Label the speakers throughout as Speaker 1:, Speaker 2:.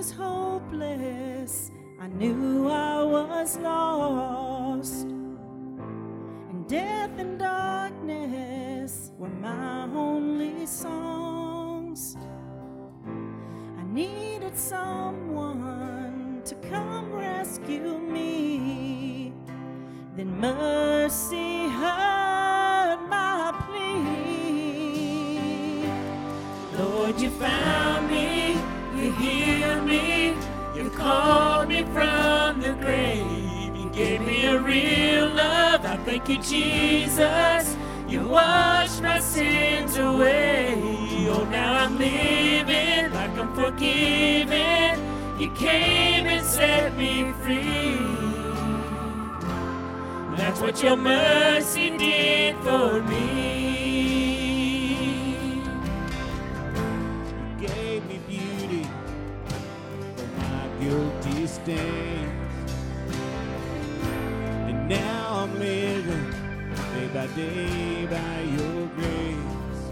Speaker 1: was
Speaker 2: hopeless, I knew I was lost. And death and darkness were my only songs. I needed someone to come rescue me. Then,
Speaker 1: real love. I thank you, Jesus. You washed my sins away. Oh, now I'm living like I'm forgiven. You came and set me free. That's what your mercy did for me.
Speaker 3: You gave me beauty for my guilty stain. by day by your grace.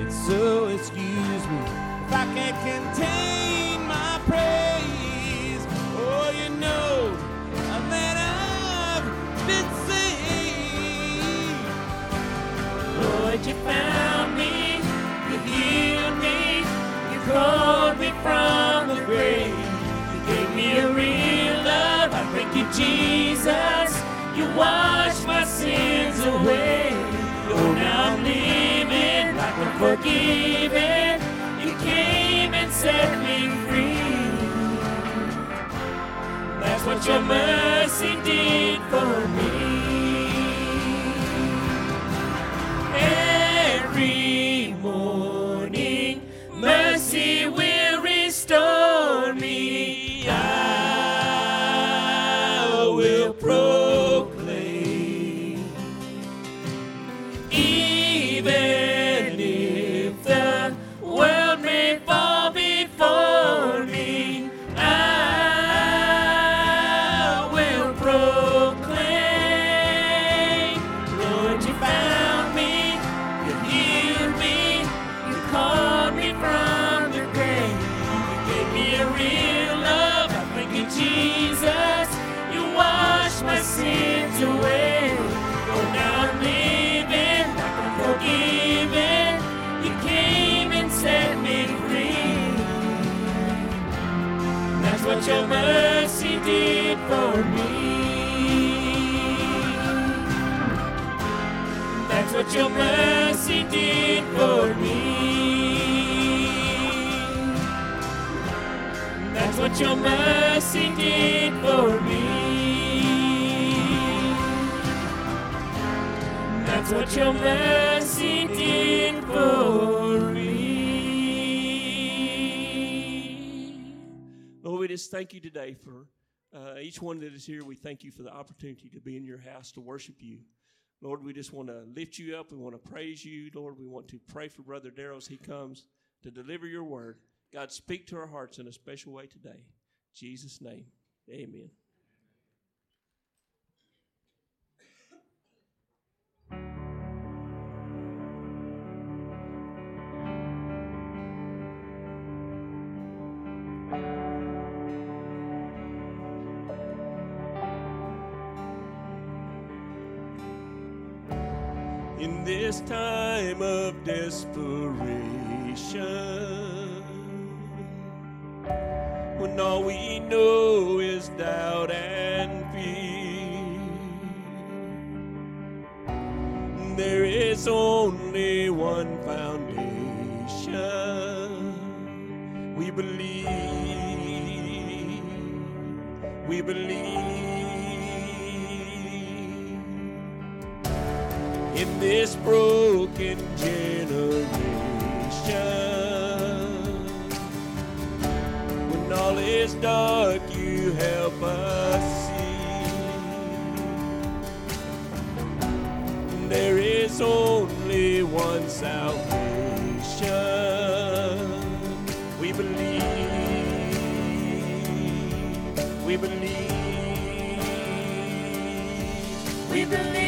Speaker 3: And so excuse me if I can't contain my praise. Oh, you know that I've been saved.
Speaker 1: Lord, you found me, you healed me, you called me from the grave. You gave me a real love. I thank you, Jesus. Washed my sins away. Oh, now I'm living like I'm forgiven. You came and set me free. That's what your mercy did for me. What your mercy did for me. That's what your mercy did for me. That's what your mercy did for me.
Speaker 4: Lord, we just thank you today for uh, each one that is here. We thank you for the opportunity to be in your house to worship you. Lord, we just want to lift you up. We want to praise you. Lord, we want to pray for Brother Darrell as he comes to deliver your word. God, speak to our hearts in a special way today. In Jesus' name, amen. This time of desperation, when all we know is doubt and fear, there is only one foundation. We believe, we believe. This broken generation. When all is dark, you help us see. There is only one salvation. We believe, we believe.
Speaker 1: We believe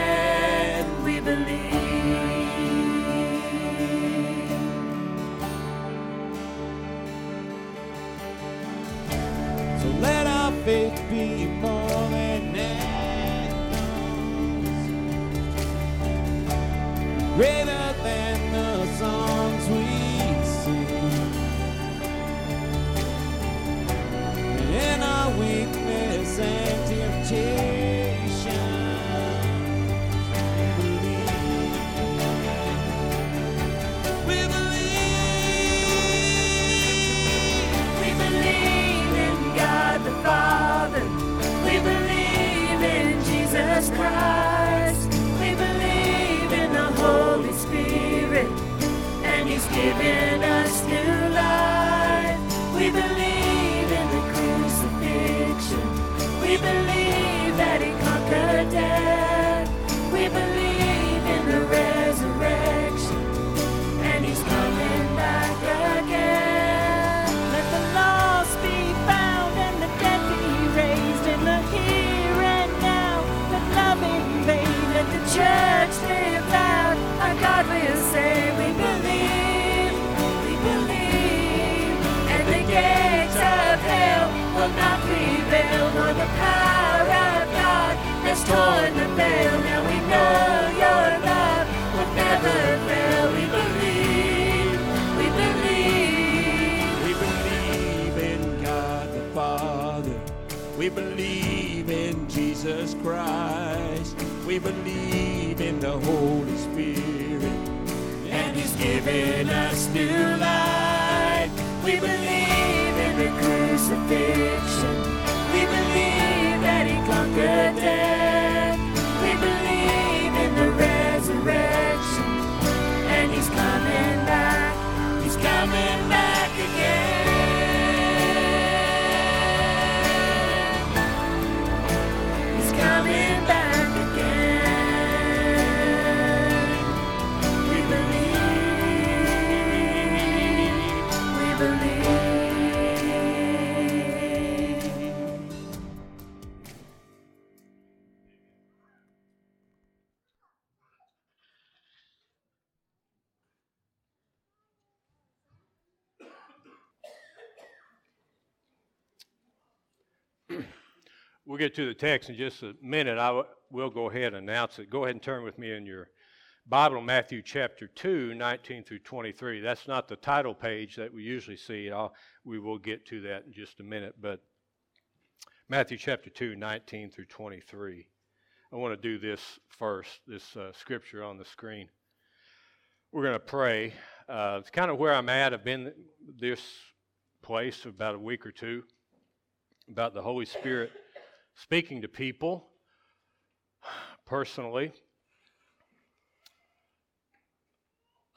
Speaker 5: Now
Speaker 1: we know your love will never fail. We believe, we believe.
Speaker 4: We believe in God the Father. We believe in Jesus Christ. We believe in the Holy Spirit.
Speaker 1: and He's given us new life. We believe in the crucifixion. We believe that He conquered death.
Speaker 6: Get to the text in just a minute. I w- will go ahead and announce it. Go ahead and turn with me in your Bible, Matthew chapter 2, 19 through 23. That's not the title page that we usually see. I'll, we will get to that in just a minute. But Matthew chapter 2, 19 through 23. I want to do this first, this uh, scripture on the screen. We're going to pray. Uh, it's kind of where I'm at. I've been this place for about a week or two about the Holy Spirit speaking to people personally.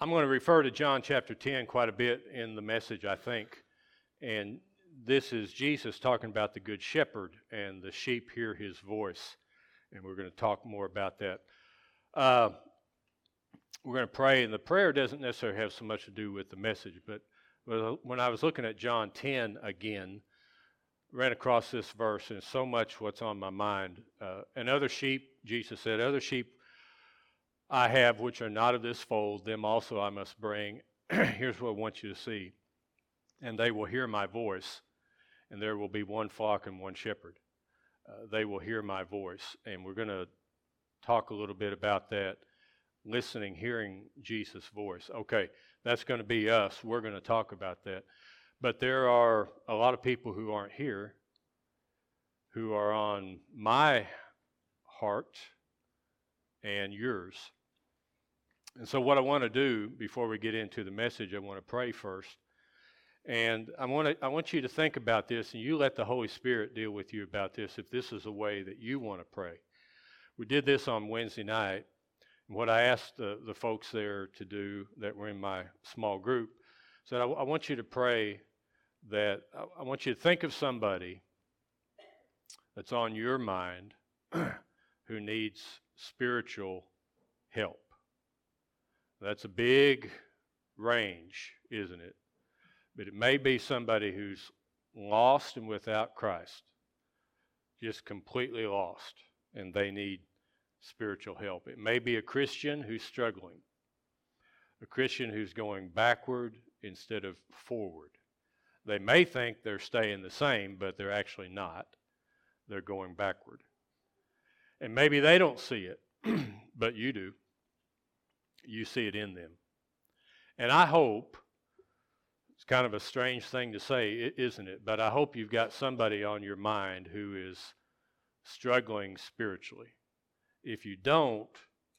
Speaker 6: I'm going to refer to John chapter 10 quite a bit in the message, I think. And this is Jesus talking about the Good Shepherd, and the sheep hear his voice. And we're going to talk more about that. Uh, we're going to pray, and the prayer doesn't necessarily have so much to do with the message, but when I was looking at John 10 again, ran across this verse, and so much what's on my mind. Uh, and other sheep, Jesus said, other sheep I have which are not of this fold, them also I must bring. Here's what I want you to see. And they will hear my voice, and there will be one flock and one shepherd. Uh, they will hear my voice. And we're going to talk a little bit about that listening, hearing Jesus' voice. Okay, that's going to be us. We're going to talk about that. But there are a lot of people who aren't here who are on my heart and yours. And so, what I want to do before we get into the message, I want to pray first. And I want, to, I want you to think about this, and you let the Holy Spirit deal with you about this if this is a way that you want to pray. We did this on Wednesday night. What I asked the, the folks there to do that were in my small group said, I, I want you to pray that I, I want you to think of somebody that's on your mind who needs spiritual help. That's a big range, isn't it? But it may be somebody who's lost and without Christ, just completely lost, and they need spiritual help. It may be a Christian who's struggling, a Christian who's going backward instead of forward. They may think they're staying the same, but they're actually not. They're going backward. And maybe they don't see it, but you do. You see it in them. And I hope, it's kind of a strange thing to say, isn't it? But I hope you've got somebody on your mind who is struggling spiritually. If you don't,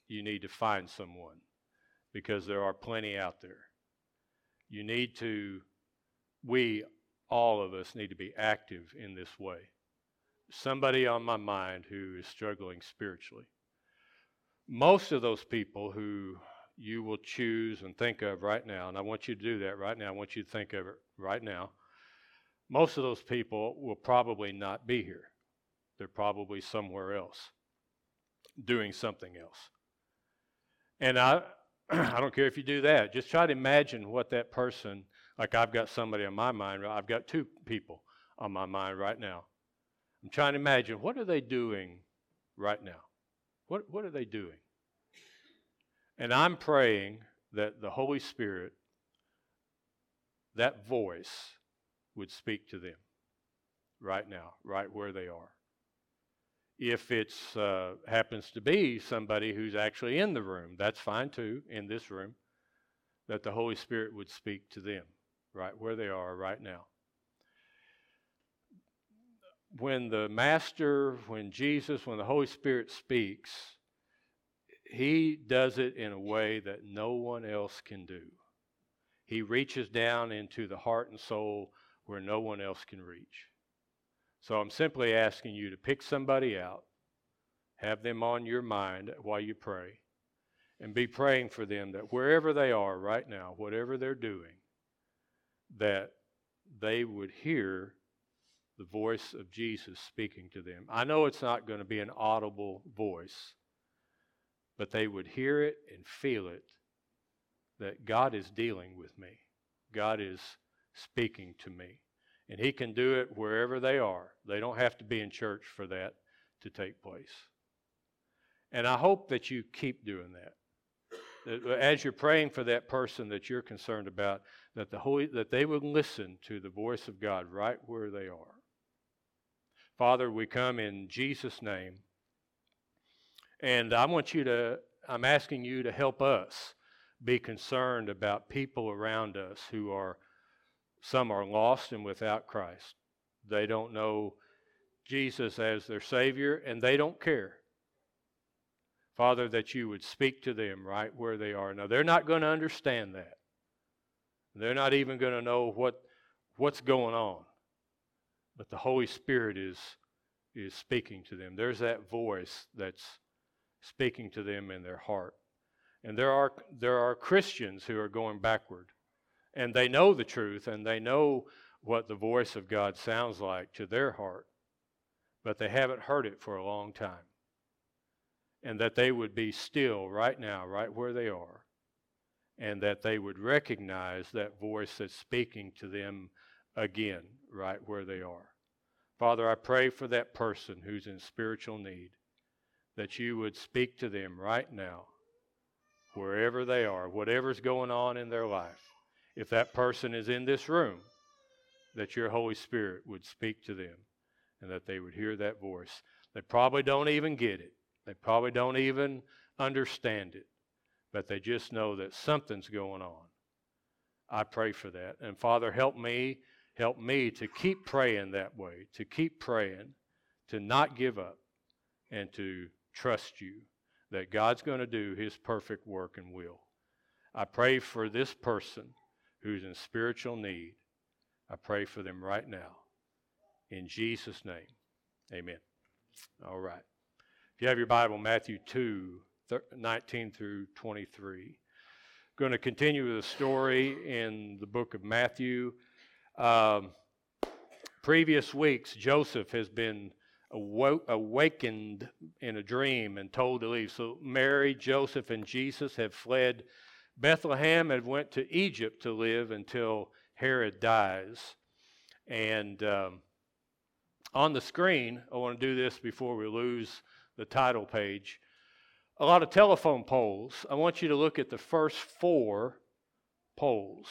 Speaker 6: you need to find someone because there are plenty out there. You need to, we, all of us, need to be active in this way. Somebody on my mind who is struggling spiritually. Most of those people who you will choose and think of right now, and I want you to do that right now, I want you to think of it right now. Most of those people will probably not be here. They're probably somewhere else, doing something else. And I, I don't care if you do that. Just try to imagine what that person, like I've got somebody on my mind, I've got two people on my mind right now. I'm trying to imagine what are they doing right now? What, what are they doing? And I'm praying that the Holy Spirit, that voice, would speak to them right now, right where they are. If it uh, happens to be somebody who's actually in the room, that's fine too, in this room, that the Holy Spirit would speak to them right where they are right now. When the Master, when Jesus, when the Holy Spirit speaks, he does it in a way that no one else can do. He reaches down into the heart and soul where no one else can reach. So I'm simply asking you to pick somebody out, have them on your mind while you pray, and be praying for them that wherever they are right now, whatever they're doing, that they would hear the voice of Jesus speaking to them. I know it's not going to be an audible voice, but they would hear it and feel it that God is dealing with me. God is speaking to me. And He can do it wherever they are. They don't have to be in church for that to take place. And I hope that you keep doing that. that as you're praying for that person that you're concerned about, that the Holy, that they would listen to the voice of God right where they are. Father, we come in Jesus' name. And I want you to, I'm asking you to help us be concerned about people around us who are some are lost and without Christ. They don't know Jesus as their Savior, and they don't care. Father, that you would speak to them right where they are. Now, they're not going to understand that. They're not even going to know what, what's going on. But the Holy Spirit is, is speaking to them. There's that voice that's speaking to them in their heart. And there are, there are Christians who are going backward and they know the truth and they know what the voice of God sounds like to their heart, but they haven't heard it for a long time. And that they would be still right now, right where they are, and that they would recognize that voice that's speaking to them again, right where they are. Father, I pray for that person who's in spiritual need, that you would speak to them right now, wherever they are, whatever's going on in their life if that person is in this room, that your Holy Spirit would speak to them and that they would hear that voice. They probably don't even get it, they probably don't even understand it, but they just know that something's going on. I pray for that. And Father, help me, help me to keep praying that way, to keep praying, to not give up, and to trust you that God's going to do his perfect work and will. I pray for this person who's in spiritual need. I pray for them right now. In Jesus' name, amen. All right. If you have your Bible, Matthew 2, 19 through 23. Going to continue with the story in the book of Matthew. Um, previous weeks, Joseph has been awakened in a dream and told to leave. So Mary, Joseph, and Jesus have fled Bethlehem had went to Egypt to live until Herod dies. And um, on the screen, I want to do this before we lose the title page. A lot of telephone poles. I want you to look at the first four poles.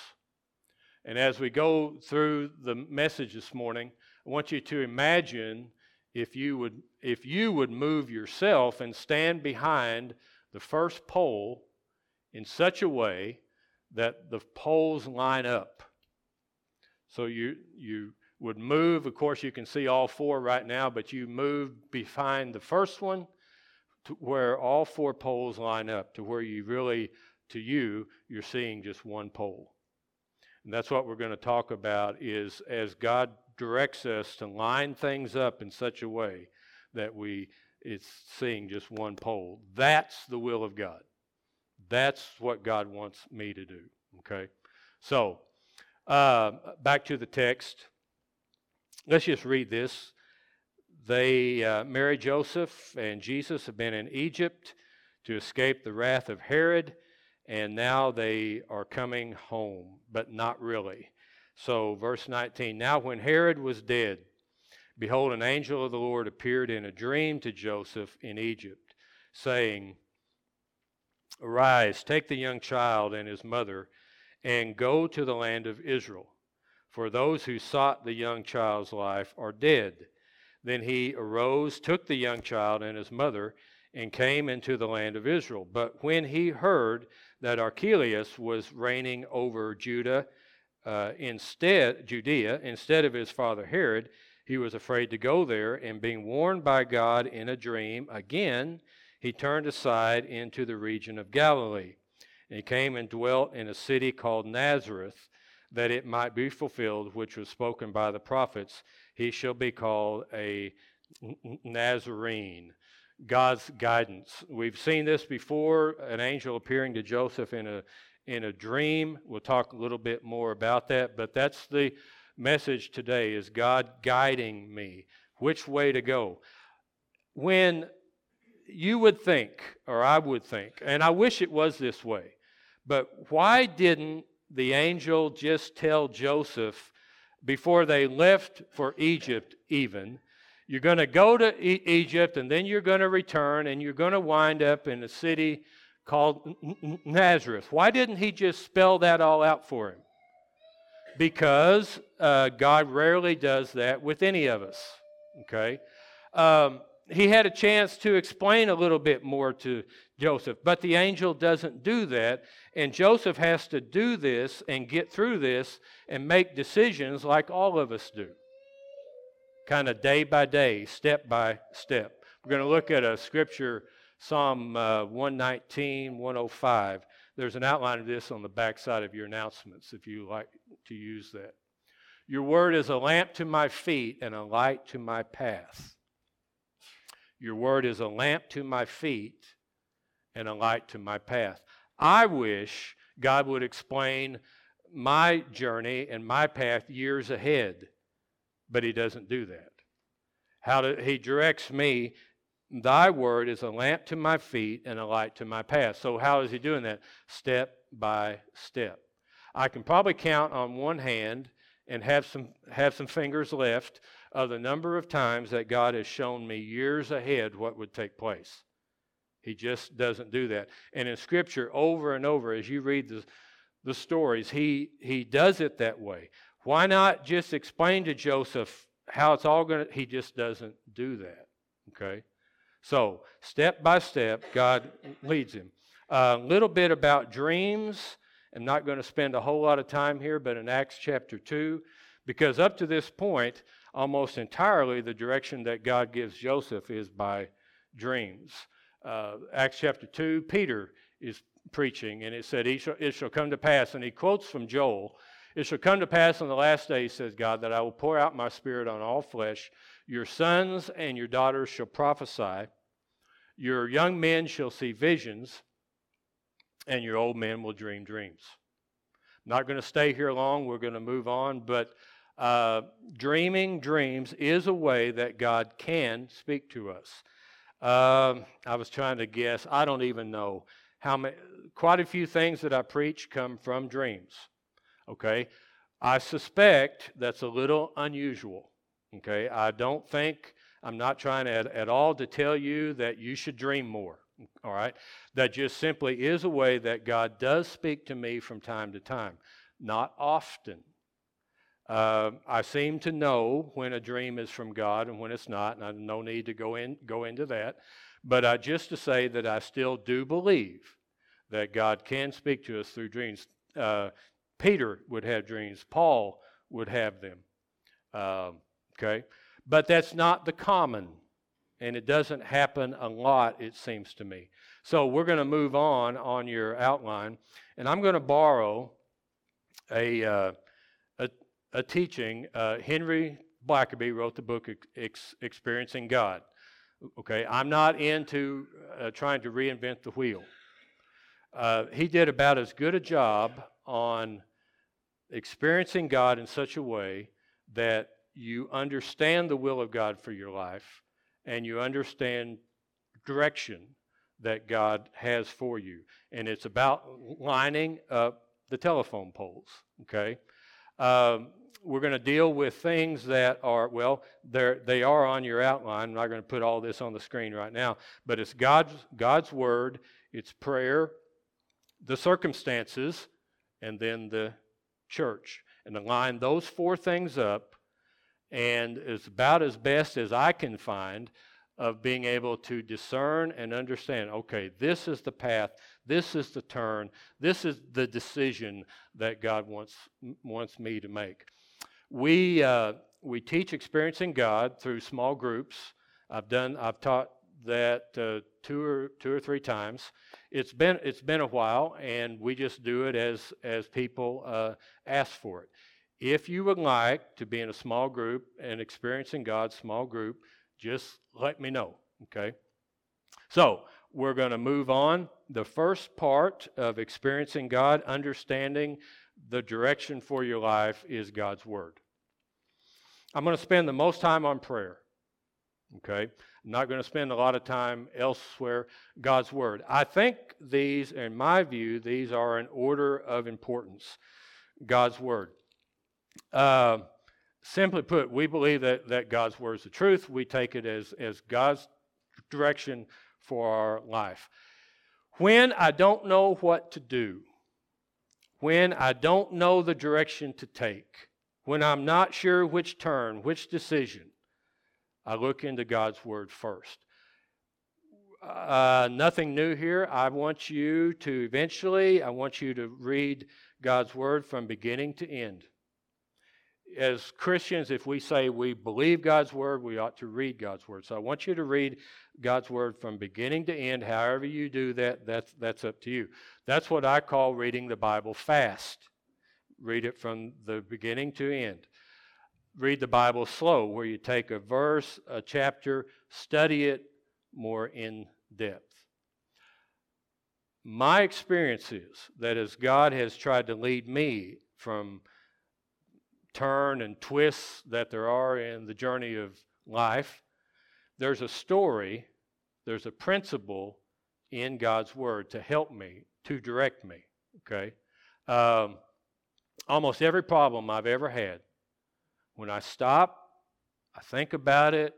Speaker 6: And as we go through the message this morning, I want you to imagine if you would if you would move yourself and stand behind the first pole in such a way that the poles line up. So you, you would move, of course, you can see all four right now, but you move behind the first one to where all four poles line up, to where you really, to you, you're seeing just one pole. And that's what we're going to talk about is as God directs us to line things up in such a way that we it's seeing just one pole. That's the will of God. That's what God wants me to do. Okay? So, uh, back to the text. Let's just read this. they, uh, Mary, Joseph, and Jesus have been in Egypt to escape the wrath of Herod, and now they are coming home, but not really. So, verse 19 Now, when Herod was dead, behold, an angel of the Lord appeared in a dream to Joseph in Egypt, saying, Arise, take the young child and his mother, and go to the land of Israel, for those who sought the young child's life are dead. Then he arose, took the young child and his mother, and came into the land of Israel. But when he heard that Archelaus was reigning over Judah, uh, instead Judea, instead of his father Herod, he was afraid to go there, and being warned by God in a dream, again he turned aside into the region of Galilee. And he came and dwelt in a city called Nazareth, that it might be fulfilled, which was spoken by the prophets he shall be called a Nazarene. God's guidance. We've seen this before an angel appearing to Joseph in a, in a dream. We'll talk a little bit more about that, but that's the message today is God guiding me which way to go. When you would think, or I would think, and I wish it was this way, but why didn't the angel just tell Joseph before they left for Egypt, even. You're going to go to e- Egypt and then you're going to return and you're going to wind up in a city called Nazareth. Why didn't he just spell that all out for him? Because uh, God rarely does that with any of us. Okay? Um, he had a chance to explain a little bit more to Joseph, but the angel doesn't do that. And Joseph has to do this and get through this and make decisions like all of us do, kind of day by day, step by step. We're going to look at a scripture, Psalm uh, 119, 105. There's an outline of this on the back side of your announcements if you like to use that. Your word is a lamp to my feet and a light to my path. Your word is a lamp to my feet and a light to my path. I wish God would explain my journey and my path years ahead, but He doesn't do that. How do, He directs me. Thy word is a lamp to my feet and a light to my path. So, how is He doing that? Step by step. I can probably count on one hand and have some, have some fingers left of the number of times that God has shown me years ahead what would take place. He just doesn't do that. And in Scripture, over and over, as you read the, the stories, he, he does it that way. Why not just explain to Joseph how it's all going to, he just doesn't do that. Okay? So, step by step, God leads him. A little bit about dreams. I'm not going to spend a whole lot of time here, but in Acts chapter 2, because up to this point, almost entirely the direction that God gives Joseph is by dreams uh, Acts chapter 2, Peter is preaching, and it said, it shall, it shall come to pass, and he quotes from Joel, It shall come to pass on the last day, says God, that I will pour out my spirit on all flesh. Your sons and your daughters shall prophesy, your young men shall see visions, and your old men will dream dreams. Not going to stay here long, we're going to move on, but uh, dreaming dreams is a way that God can speak to us. Um, I was trying to guess. I don't even know how many. Quite a few things that I preach come from dreams. Okay, I suspect that's a little unusual. Okay, I don't think I'm not trying at, at all to tell you that you should dream more. All right, that just simply is a way that God does speak to me from time to time. Not often. Uh, I seem to know when a dream is from God and when it's not, and I have no need to go in go into that. But uh, just to say that I still do believe that God can speak to us through dreams. Uh, Peter would have dreams. Paul would have them. Um, okay, but that's not the common, and it doesn't happen a lot. It seems to me. So we're going to move on on your outline, and I'm going to borrow a uh, a teaching. Uh, Henry Blackaby wrote the book Ex- Experiencing God. Okay, I'm not into uh, trying to reinvent the wheel. Uh, he did about as good a job on experiencing God in such a way that you understand the will of God for your life and you understand direction that God has for you. And it's about lining up the telephone poles, okay? Um, we're going to deal with things that are, well, they're, on your outline. I'm not going to put all this on the screen right now, but it's God's, God's Word, it's prayer, the circumstances, and then the church. And to line those four things up, and it's about as best as I can find of being able to discern and understand okay, this is the path, this is the turn, this is the decision that God wants, wants me to make. We, uh, we teach experiencing God through small groups. I've done, I've taught that uh, two or two or three times. It's been it's been a while, and we just do it as as people uh, ask for it. If you would like to be in a small group and experiencing God's small group, just let me know. Okay. So we're going to move on. The first part of experiencing God, understanding the direction for your life, is God's Word. I'm going to spend the most time on prayer. Okay? I'm not going to spend a lot of time elsewhere. God's Word. I think these, in my view, these are an order of importance. God's Word. Uh, simply put, we believe that, that God's Word is the truth. We take it as, as God's direction for our life. When I don't know what to do, when I don't know the direction to take, when I'm not sure which turn, which decision, I look into God's Word first. Uh, nothing new here. I want you to eventually, I want you to read God's Word from beginning to end. As Christians, if we say we believe God's Word, we ought to read God's Word. So I want you to read God's Word from beginning to end. However you do that, that's, that's up to you. That's what I call reading the Bible fast. Read it from the beginning to end. Read the Bible slow, where you take a verse, a chapter, study it more in depth. My experience is that as God has tried to lead me from turn and twists that there are in the journey of life, there's a story, there's a principle in God's Word to help me, to direct me. Okay? Um, almost every problem I've ever had, when I stop, I think about it,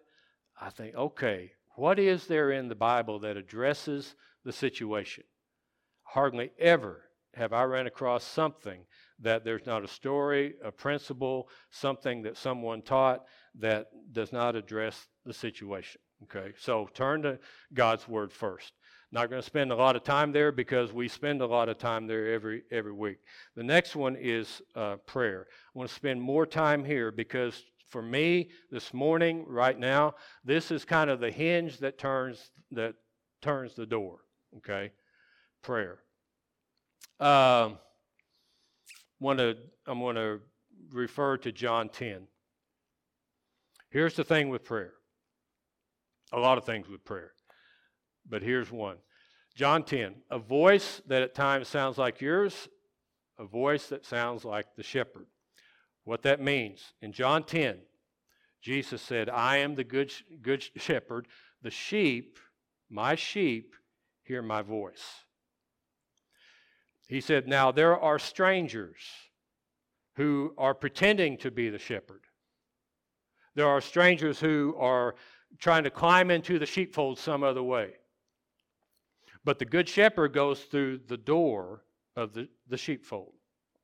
Speaker 6: I think, okay, what is there in the Bible that addresses the situation? Hardly ever have I run across something that there's not a story, a principle, something that someone taught that does not address the situation. Okay, so turn to God's Word first. Not going to spend a lot of time there because we spend a lot of time there every every week. The next one is uh, prayer. I want to spend more time here because for me this morning, right now, this is kind of the hinge that turns that turns the door. Okay, prayer. Um, want to I'm going to refer to John 10. Here's the thing with prayer. A lot of things with prayer but here's one John 10, a voice that at times sounds like yours, a voice that sounds like the shepherd. What that means in John 10, Jesus said, I am the good, good shepherd. The sheep, my sheep, hear my voice. He said, Now there are strangers who are pretending to be the shepherd. There are strangers who are trying to climb into the sheepfold some other way. But the good shepherd goes through the door of the, the sheepfold.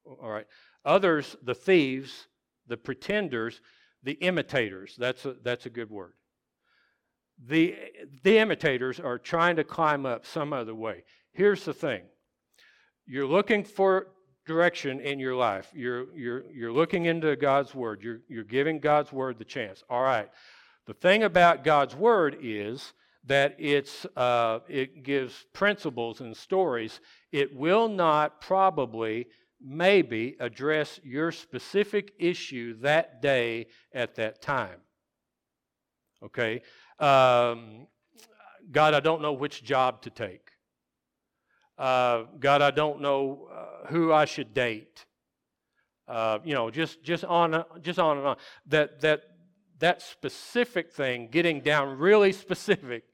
Speaker 6: All right. Others, the thieves, the pretenders, the imitators. That's a, that's a good word. The, the imitators are trying to climb up some other way. Here's the thing you're looking for direction in your life, you're, you're, you're looking into God's Word, you're, you're giving God's Word the chance. All right. The thing about God's Word is that it's, uh, it gives principles and stories. It will not probably, maybe, address your specific issue that day at that time. Okay? Um, God, I don't know which job to take. Uh, God, I don't know uh, who I should date. uh, you know, just just on just on and on. That that that specific thing, getting down really specific,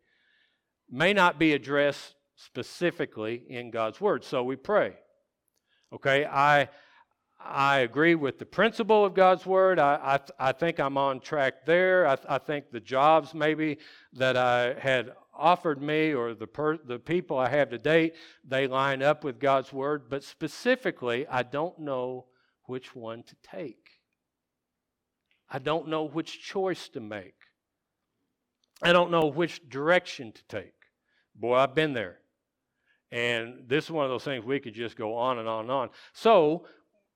Speaker 6: may not be addressed specifically in God's word. So we pray. Okay, I I agree with the principle of God's word. I, I, I think I'm on track there. I, I think the jobs maybe that I had offered me or the, per, the people I have to date, they line up with God's word. But specifically, I don't know which one to take. I don't know which choice to make. I don't know which direction to take. Boy, I've been there. And this is one of those things we could just go on and on and on. So,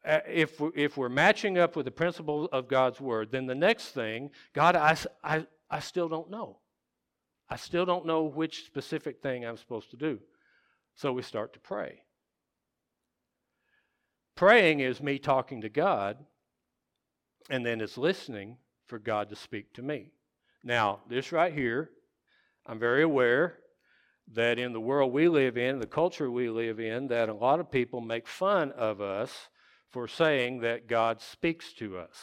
Speaker 6: uh, if, we're, if we're matching up with the principle of God's word, then the next thing, God, I, I, I still don't know. I still don't know which specific thing I'm supposed to do. So we start to pray. Praying is me talking to God, and then it's listening for God to speak to me. Now, this right here, I'm very aware that in the world we live in, the culture we live in, that a lot of people make fun of us for saying that God speaks to us.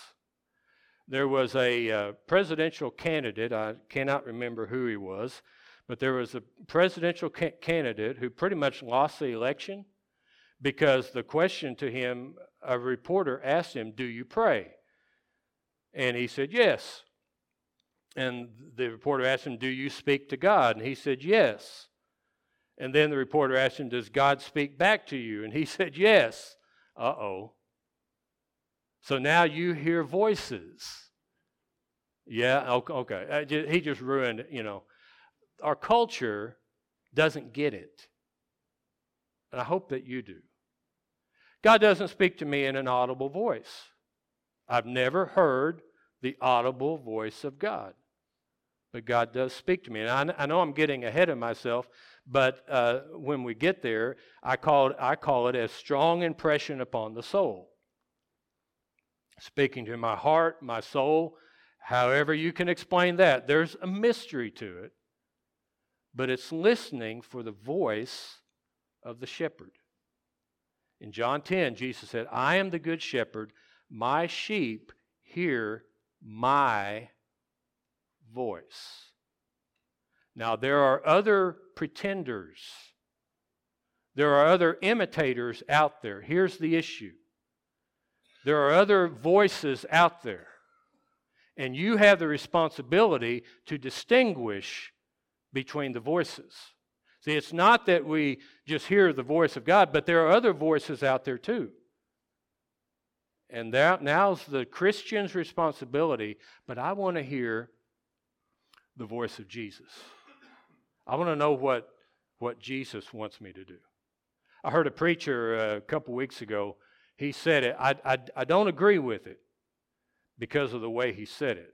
Speaker 6: There was a uh, presidential candidate, I cannot remember who he was, but there was a presidential ca- candidate who pretty much lost the election because the question to him, a reporter asked him, Do you pray? And he said, Yes. And the reporter asked him, Do you speak to God? And he said, Yes. And then the reporter asked him, Does God speak back to you? And he said, Yes. Uh oh. So now you hear voices. Yeah, okay. He just ruined, you know. Our culture doesn't get it. And I hope that you do. God doesn't speak to me in an audible voice. I've never heard the audible voice of God. But God does speak to me. And I, I know I'm getting ahead of myself, but uh, when we get there, I call, it, I call it a strong impression upon the soul. Speaking to my heart, my soul, however you can explain that. There's a mystery to it, but it's listening for the voice of the shepherd. In John 10, Jesus said, I am the good shepherd. My sheep hear my voice. Now, there are other pretenders, there are other imitators out there. Here's the issue there are other voices out there, and you have the responsibility to distinguish between the voices. See, it's not that we just hear the voice of God, but there are other voices out there too. And that now's the Christian's responsibility, but I want to hear the voice of Jesus. I want to know what, what Jesus wants me to do. I heard a preacher uh, a couple weeks ago, he said it. I, I, I don't agree with it because of the way he said it.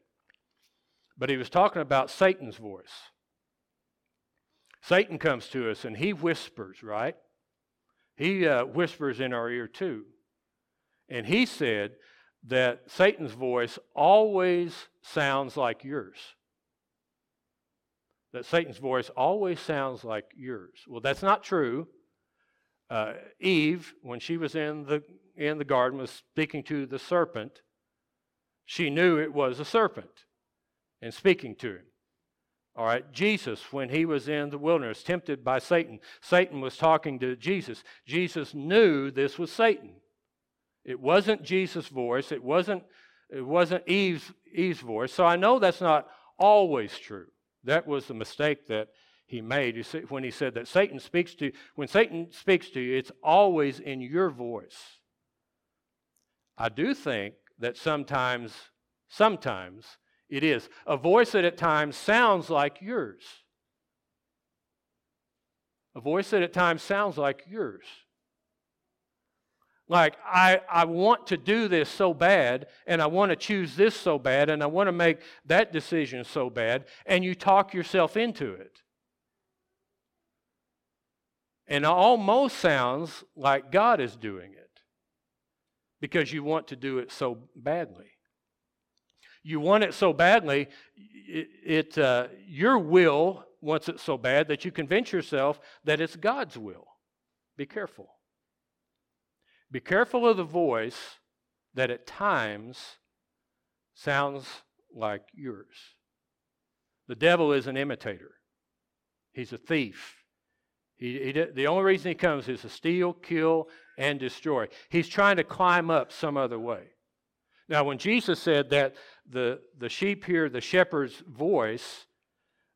Speaker 6: But he was talking about Satan's voice. Satan comes to us and he whispers, right? He uh, whispers in our ear too. And he said that Satan's voice always sounds like yours. That Satan's voice always sounds like yours. Well, that's not true. Uh, Eve, when she was in the in the garden, was speaking to the serpent. She knew it was a serpent, and speaking to him. All right, Jesus, when he was in the wilderness, tempted by Satan, Satan was talking to Jesus. Jesus knew this was Satan. It wasn't Jesus' voice. It wasn't, it wasn't Eve's, Eve's voice. So I know that's not always true. That was the mistake that he made when he said that Satan speaks to you. When Satan speaks to you, it's always in your voice. I do think that sometimes, sometimes it is a voice that at times sounds like yours. A voice that at times sounds like yours. Like, I, I want to do this so bad, and I want to choose this so bad, and I want to make that decision so bad, and you talk yourself into it. And it almost sounds like God is doing it because you want to do it so badly. You want it so badly, it, it uh, your will wants it so bad that you convince yourself that it's God's will. Be careful. Be careful of the voice that at times sounds like yours. The devil is an imitator, he's a thief. He, he, the only reason he comes is to steal, kill, and destroy. He's trying to climb up some other way. Now, when Jesus said that the, the sheep hear the shepherd's voice,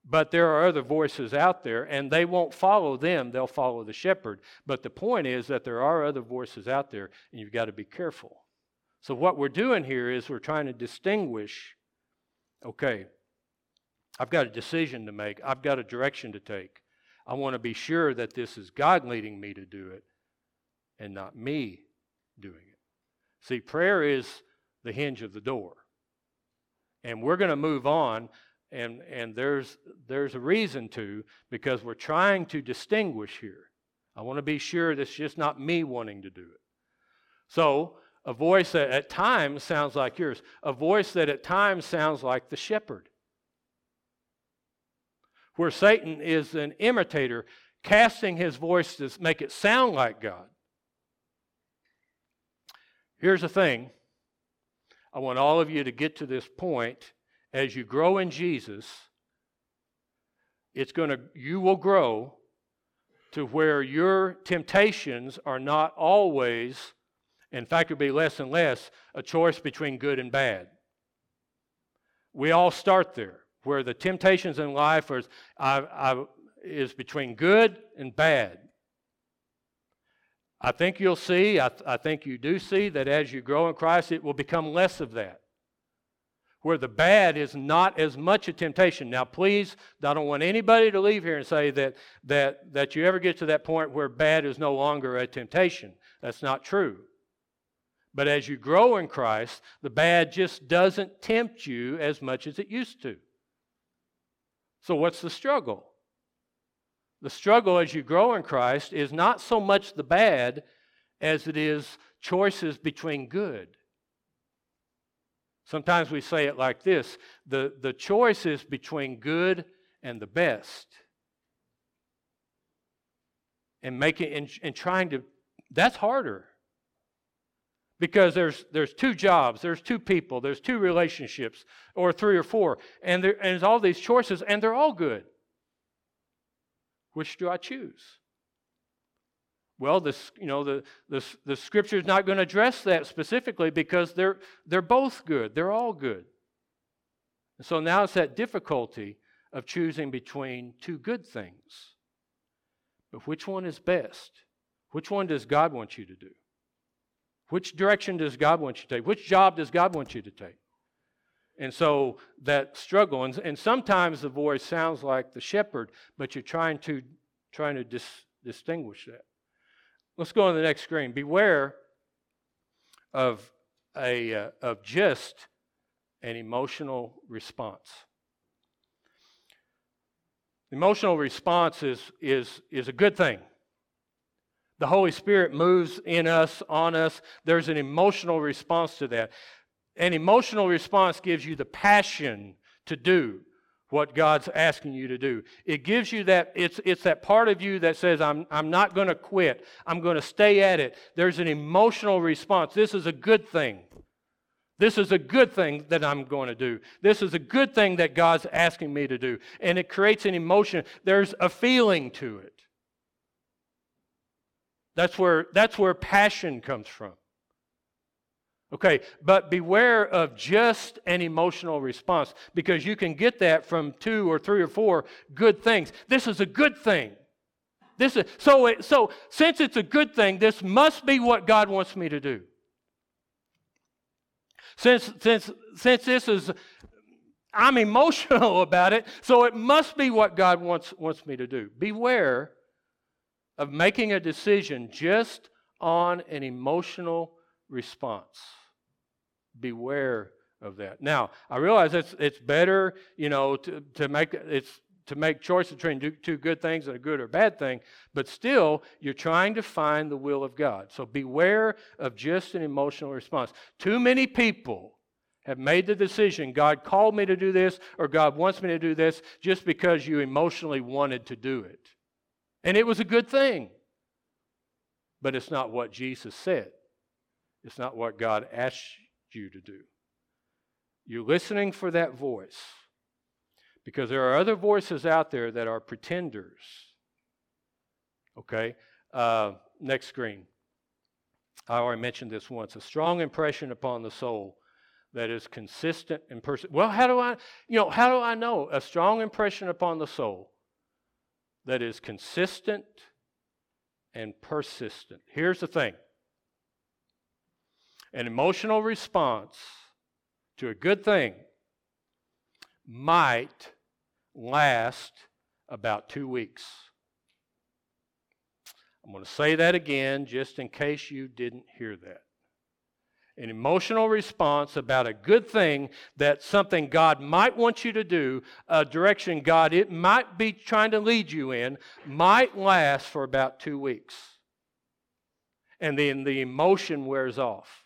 Speaker 6: but there are other voices out there, and they won't follow them, they'll follow the shepherd. But the point is that there are other voices out there, and you've got to be careful. So, what we're doing here is we're trying to distinguish okay, I've got a decision to make, I've got a direction to take. I want to be sure that this is God leading me to do it and not me doing it. See, prayer is the hinge of the door. And we're going to move on and and there's there's a reason to because we're trying to distinguish here. I want to be sure that's just not me wanting to do it. So, a voice that at times sounds like yours, a voice that at times sounds like the shepherd. Where Satan is an imitator, casting his voice to make it sound like God. Here's the thing I want all of you to get to this point as you grow in Jesus, it's going to you will grow to where your temptations are not always in fact it'll be less and less a choice between good and bad. We all start there where the temptations in life are, I, I, is between good and bad. I think you'll see, I, I think you do see that as you grow in Christ, it will become less of that where the bad is not as much a temptation. Now, please, I don't want anybody to leave here and say that, that, that you ever get to that point where bad is no longer a temptation. That's not true. But as you grow in Christ, the bad just doesn't tempt you as much as it used to. So, what's the struggle? The struggle as you grow in Christ is not so much the bad as it is choices between good. Sometimes we say it like this the, the choice is between good and the best. And making and, and trying to that's harder. Because there's there's two jobs, there's two people, there's two relationships, or three or four, and, there, and there's all these choices, and they're all good. Which do I choose? Well, this, you know, the, the, the scripture is not going to address that specifically because they're, they're both good. They're all good. And so now it's that difficulty of choosing between two good things. But which one is best? Which one does God want you to do? Which direction does God want you to take? Which job does God want you to take? And so that struggle, and, and sometimes the voice sounds like the shepherd, but you're trying to trying to dis, distinguish that. Let's go on the next screen. Beware of a uh, of just an emotional response. Emotional response is, is, is a good thing. The Holy Spirit moves in us, on us. There's an emotional response to that. An emotional response gives you the passion to do what God's asking you to do. It gives you that, it's, it's that part of you that says, I'm, I'm not going to quit. I'm going to stay at it. There's an emotional response. This is a good thing. This is a good thing that I'm going to do. This is a good thing that God's asking me to do. And it creates an emotion. There's a feeling to it. That's where, that's where passion comes from. Okay, but beware of just an emotional response because you can get that from two or three or four good things. This is a good thing. This is, so, it, so since it's a good thing, this must be what God wants me to do. Since, since, since this is, I'm emotional about it, so it must be what God wants, wants me to do. Beware of making a decision just on an emotional response beware of that. Now, I realize it's it's better, you know, to, to make it's to make choices between two good things and a good or bad thing, but still you're trying to find the will of God. So beware of just an emotional response. Too many people have made the decision God called me to do this or God wants me to do this just because you emotionally wanted to do it. And it was a good thing. But it's not what Jesus said. It's not what God asked you to do. You're listening for that voice because there are other voices out there that are pretenders. Okay? Uh, next screen. I already mentioned this once. A strong impression upon the soul that is consistent and persistent. Well, how do I, you know, how do I know? A strong impression upon the soul that is consistent and persistent. Here's the thing an emotional response to a good thing might last about two weeks. I'm going to say that again just in case you didn't hear that. An emotional response about a good thing that something God might want you to do, a direction God it might be trying to lead you in, might last for about two weeks. And then the emotion wears off.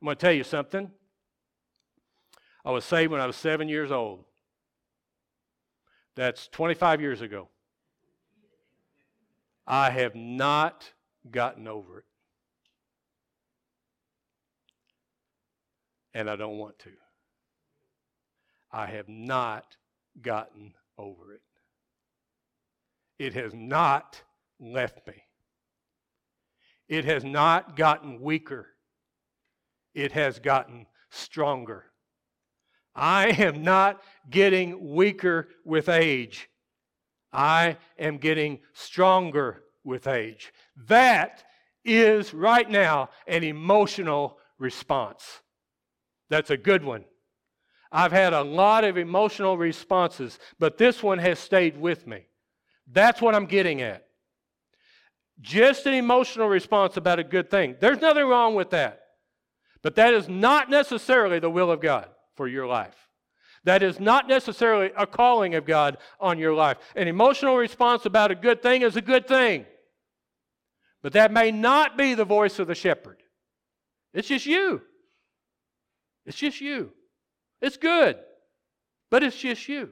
Speaker 6: I'm going to tell you something. I was saved when I was seven years old. That's 25 years ago. I have not gotten over it. And I don't want to. I have not gotten over it. It has not left me. It has not gotten weaker it has gotten stronger. I am not getting weaker with age. I am getting stronger with age. That is right now an emotional response. That's a good one. I've had a lot of emotional responses, but this one has stayed with me. That's what I'm getting at. Just an emotional response about a good thing. There's nothing wrong with that. But that is not necessarily the will of God for your life. That is not necessarily a calling of God on your life. An emotional response about a good thing is a good thing. But that may not be the voice of the shepherd. It's just you. It's just you. It's good, but it's just you.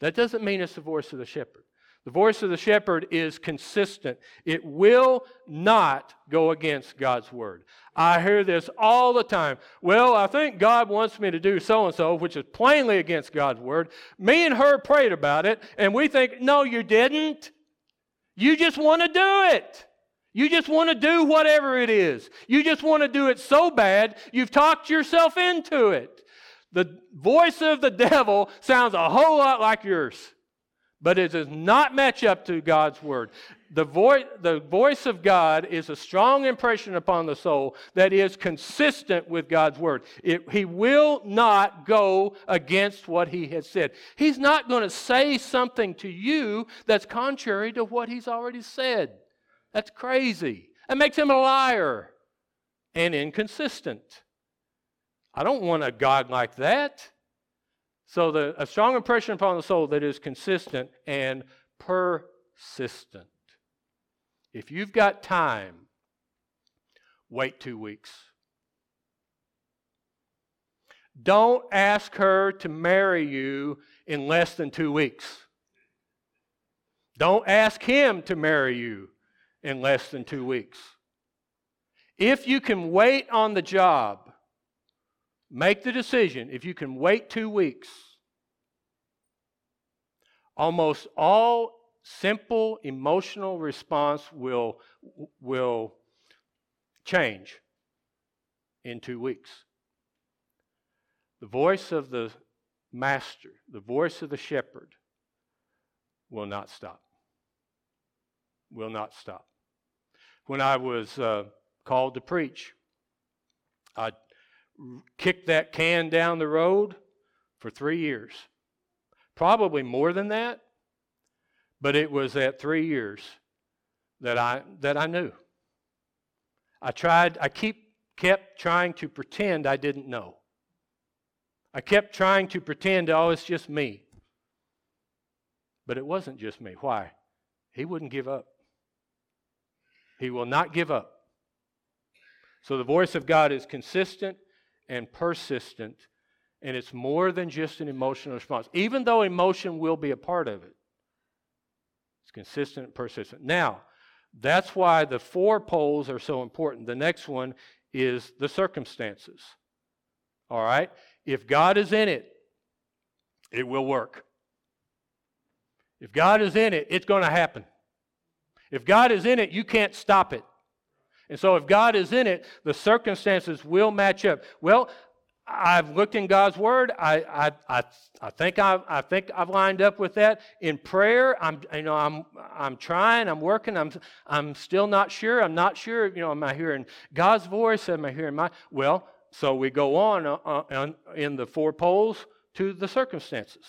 Speaker 6: That doesn't mean it's the voice of the shepherd. The voice of the shepherd is consistent. It will not go against God's word. I hear this all the time. Well, I think God wants me to do so and so, which is plainly against God's word. Me and her prayed about it, and we think, no, you didn't. You just want to do it. You just want to do whatever it is. You just want to do it so bad, you've talked yourself into it. The voice of the devil sounds a whole lot like yours but it does not match up to God's word. The, vo- the voice of God is a strong impression upon the soul that is consistent with God's word. It, he will not go against what he has said. He's not going to say something to you that's contrary to what he's already said. That's crazy. That makes him a liar and inconsistent. I don't want a God like that. So, the, a strong impression upon the soul that is consistent and persistent. If you've got time, wait two weeks. Don't ask her to marry you in less than two weeks. Don't ask him to marry you in less than two weeks. If you can wait on the job, Make the decision. If you can wait two weeks, almost all simple emotional response will, will change in two weeks. The voice of the master, the voice of the shepherd, will not stop. Will not stop. When I was uh, called to preach, I kicked that can down the road for three years. Probably more than that, but it was at three years that I, that I knew. I tried, I keep, kept trying to pretend I didn't know. I kept trying to pretend, oh, it's just me. But it wasn't just me. Why? He wouldn't give up. He will not give up. So the voice of God is consistent, and persistent, and it's more than just an emotional response, even though emotion will be a part of it. It's consistent and persistent. Now, That's why the four poles are so important. The next one is the circumstances. All right? If God is in it, it will work. If God is in it, it's going to happen. If God is in it, you can't stop it. And so, if God is in it, the circumstances will match up. Well, I've looked in God's Word. I, I, I, I, think I've, I think I've lined up with that. In prayer, I'm, you know, I'm, I'm trying, I'm working, I'm, I'm still not sure. I'm not sure, you know, am I hearing God's voice? Am I hearing my, well, so we go on, uh, uh, in the four poles to the circumstances.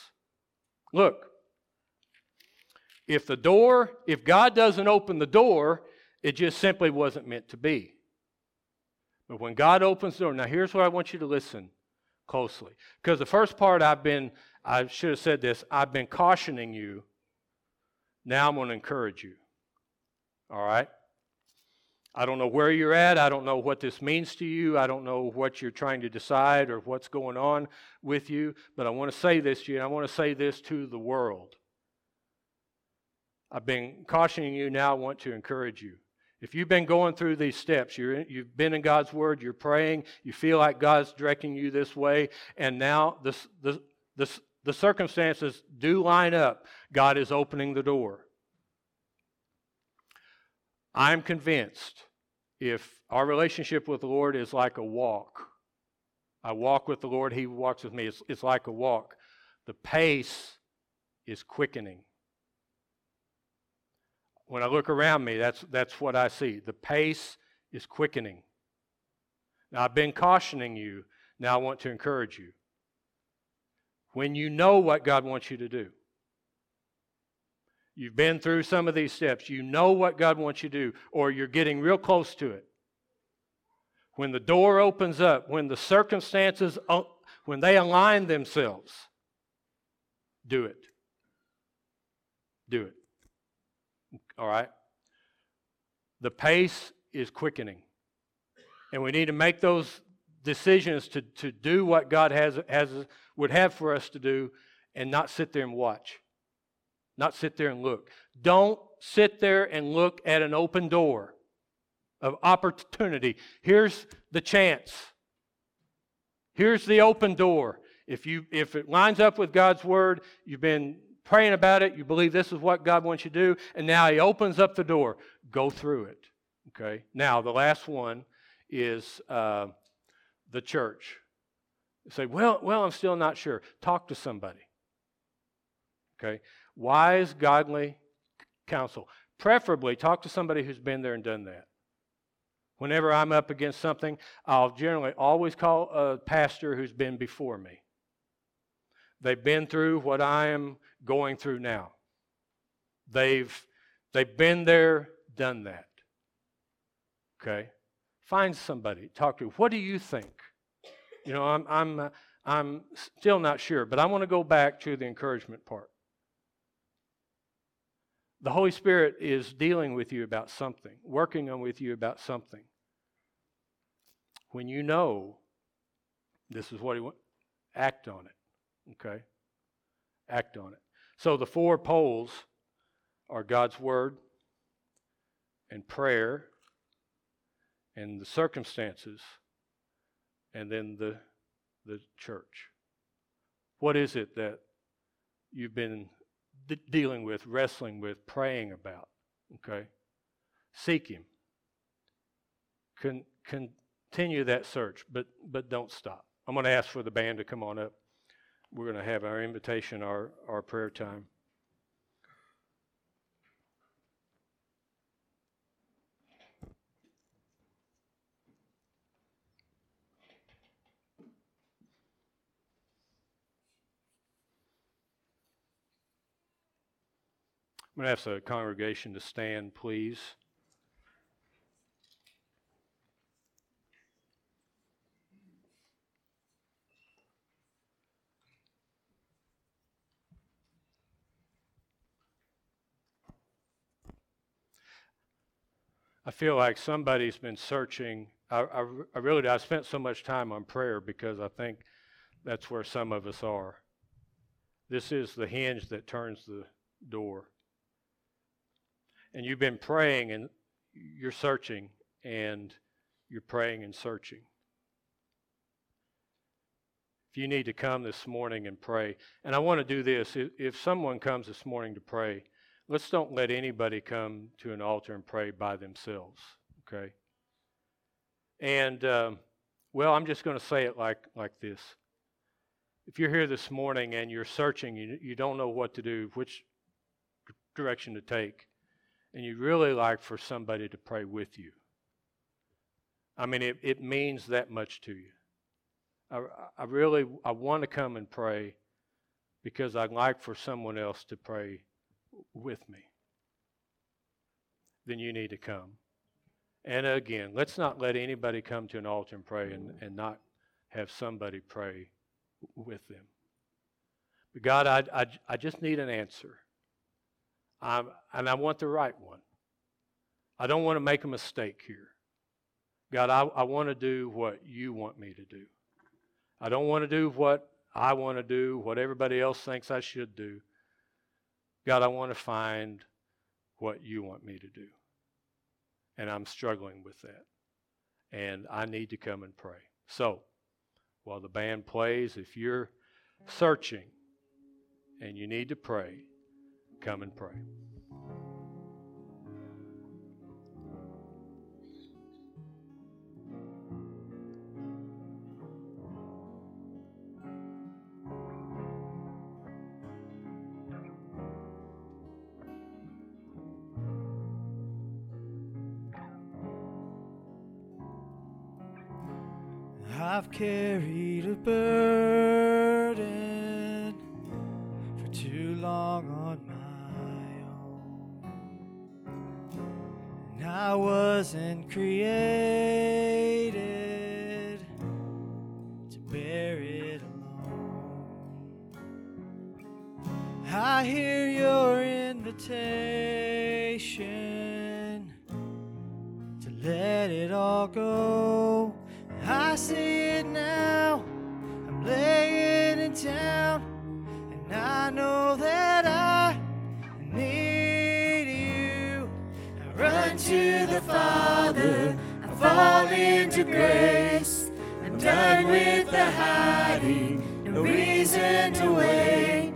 Speaker 6: Look, if the door, if God doesn't open the door, it just simply wasn't meant to be. But when God opens the door, now here's what I want you to listen closely. Because the first part I've been, I should have said this, I've been cautioning you. Now I'm going to encourage you. All right? I don't know where you're at. I don't know what this means to you. I don't know what you're trying to decide or what's going on with you. But I want to say this to you, and I want to say this to the world. I've been cautioning you now, I want to encourage you. If you've been going through these steps, you have been in God's Word, you're praying, you feel like God's directing you this way, and now the, the, the, the circumstances do line up, God is opening the door. I'm convinced if our relationship with the Lord is like a walk, I walk with the Lord, He walks with me, it's, it's like a walk. The pace is quickening when I look around me, that's, that's what I see. The pace is quickening. Now, I've been cautioning you. Now, I want to encourage you. When you know what God wants you to do, you've been through some of these steps, you know what God wants you to do, or you're getting real close to it. When the door opens up, when the circumstances, when they align themselves, do it. Do it. All right? The pace is quickening. And we need to make those decisions to, to do what God has, has, would have for us to do and not sit there and watch. Not sit there and look. Don't sit there and look at an open door of opportunity. Here's the chance. Here's the open door. If you if it lines up with God's word, you've been praying about it, you believe this is what God wants you to do, and now He opens up the door. Go through it. Okay? Now, the last one is uh, the church. You say, well, well, I'm still not sure. Talk to somebody. Okay? Wise, godly counsel. Preferably, talk to somebody who's been there and done that. Whenever I'm up against something, I'll generally always call a pastor who's been before me. They've been through what I am going through now. They've, they've been there, done that. Okay? Find somebody, talk to. What do you think? You know, I'm, I'm, I'm still not sure, but I want to go back to the encouragement part. The Holy Spirit is dealing with you about something, working on with you about something. When you know this is what he wants, act on it. Okay? Act on it. So the four poles are God's Word and prayer and the circumstances and then the, the church. What is it that you've been d- dealing with, wrestling with, praying about? Okay? Seek Him. Con- continue that search, but, but don't stop. I'm going to ask for the band to come on up we're going to have our invitation, our, our prayer time. I'm going to ask the congregation to stand, please. I feel like somebody's been searching. I, I, I really, I spent so much time on prayer because I think that's where some of us are. This is the hinge that turns the door. And you've been praying, and you're searching and you're praying and searching. If you need to come this morning and pray, and I want to do this, if someone comes this morning to pray, let's don't let anybody come to an altar and pray by themselves, okay? And, um, well, I'm just going to say it like, like this. If you're here this morning and you're searching, you, you don't know what to do, which direction to take, and you really like for somebody to pray with you, I mean, it, it means that much to you. I, I really I want to come and pray because I'd like for someone else to pray with me. Then you need to come. And again, let's not let anybody come to an altar and pray and, and not have somebody pray with them. But God, I, I, I just need an answer. I'm, and I want the right one. I don't want to make a mistake here. God, I, I want to do what you want me to do. I don't want to do what I want to do, what everybody else thinks I should do. God, I want to find what you want me to do. And I'm struggling with that. And I need to come and pray. So, while the band plays, if you're searching and you need to pray, come and pray.
Speaker 5: I've carried a burden for too long on my own. And I wasn't created to bear it alone. I hear your invitation to let it all go. The Father, I fall into grace. I'm done with the hiding, no reason to wait.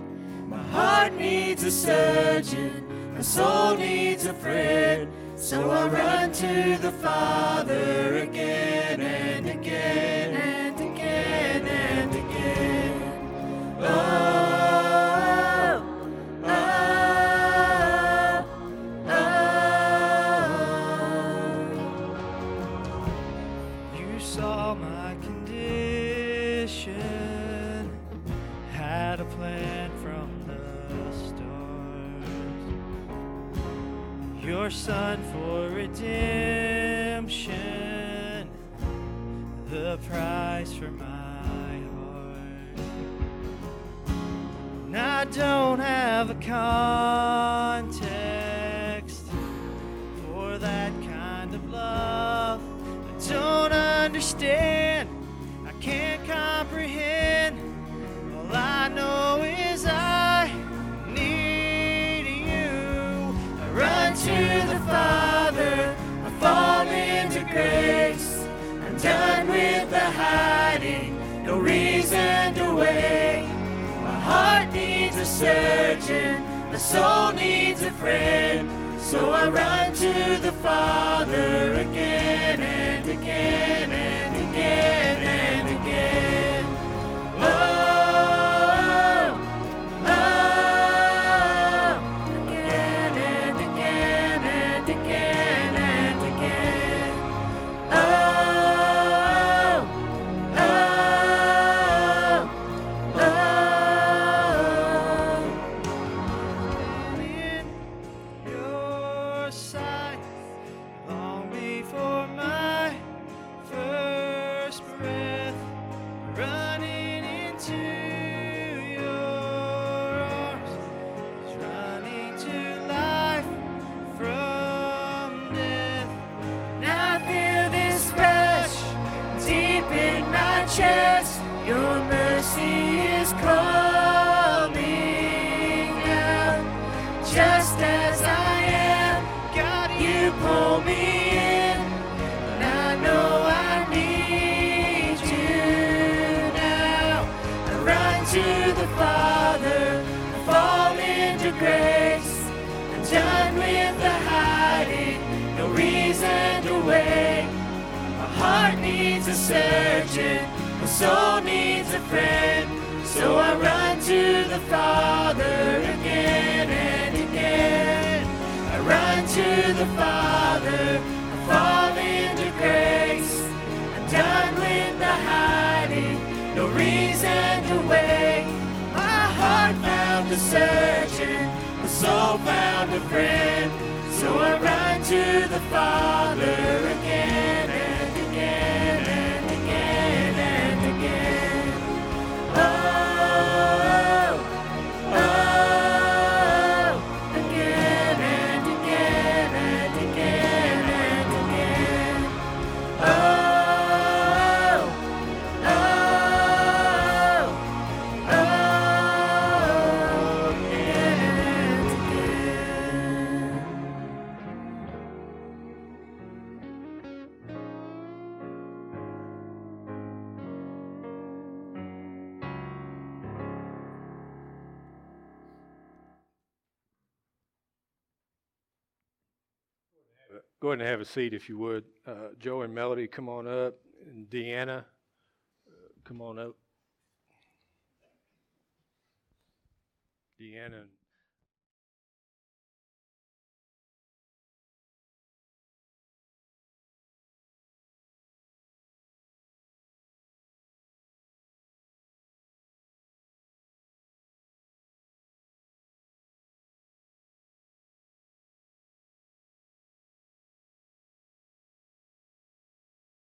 Speaker 5: My heart needs a surgeon, my soul needs a friend. So I run to the Father again and again and again and again. Oh, son for redemption, the price for my heart. And I don't have a context for that kind of love. I don't understand, I can't comprehend. Surgeon, my soul needs a friend. So I run to the Father again and again and
Speaker 1: reason to wait. My heart needs a surgeon, my soul needs a friend. So I run to the Father again and again. I run to the Father, I fall into grace. I'm done with the hiding, no reason to wait. My heart found a surgeon, my soul found a friend. So I run to the Father again
Speaker 6: ahead and have a seat if you would. Uh, Joe and Melody, come on up. And Deanna, uh, come on up. Deanna and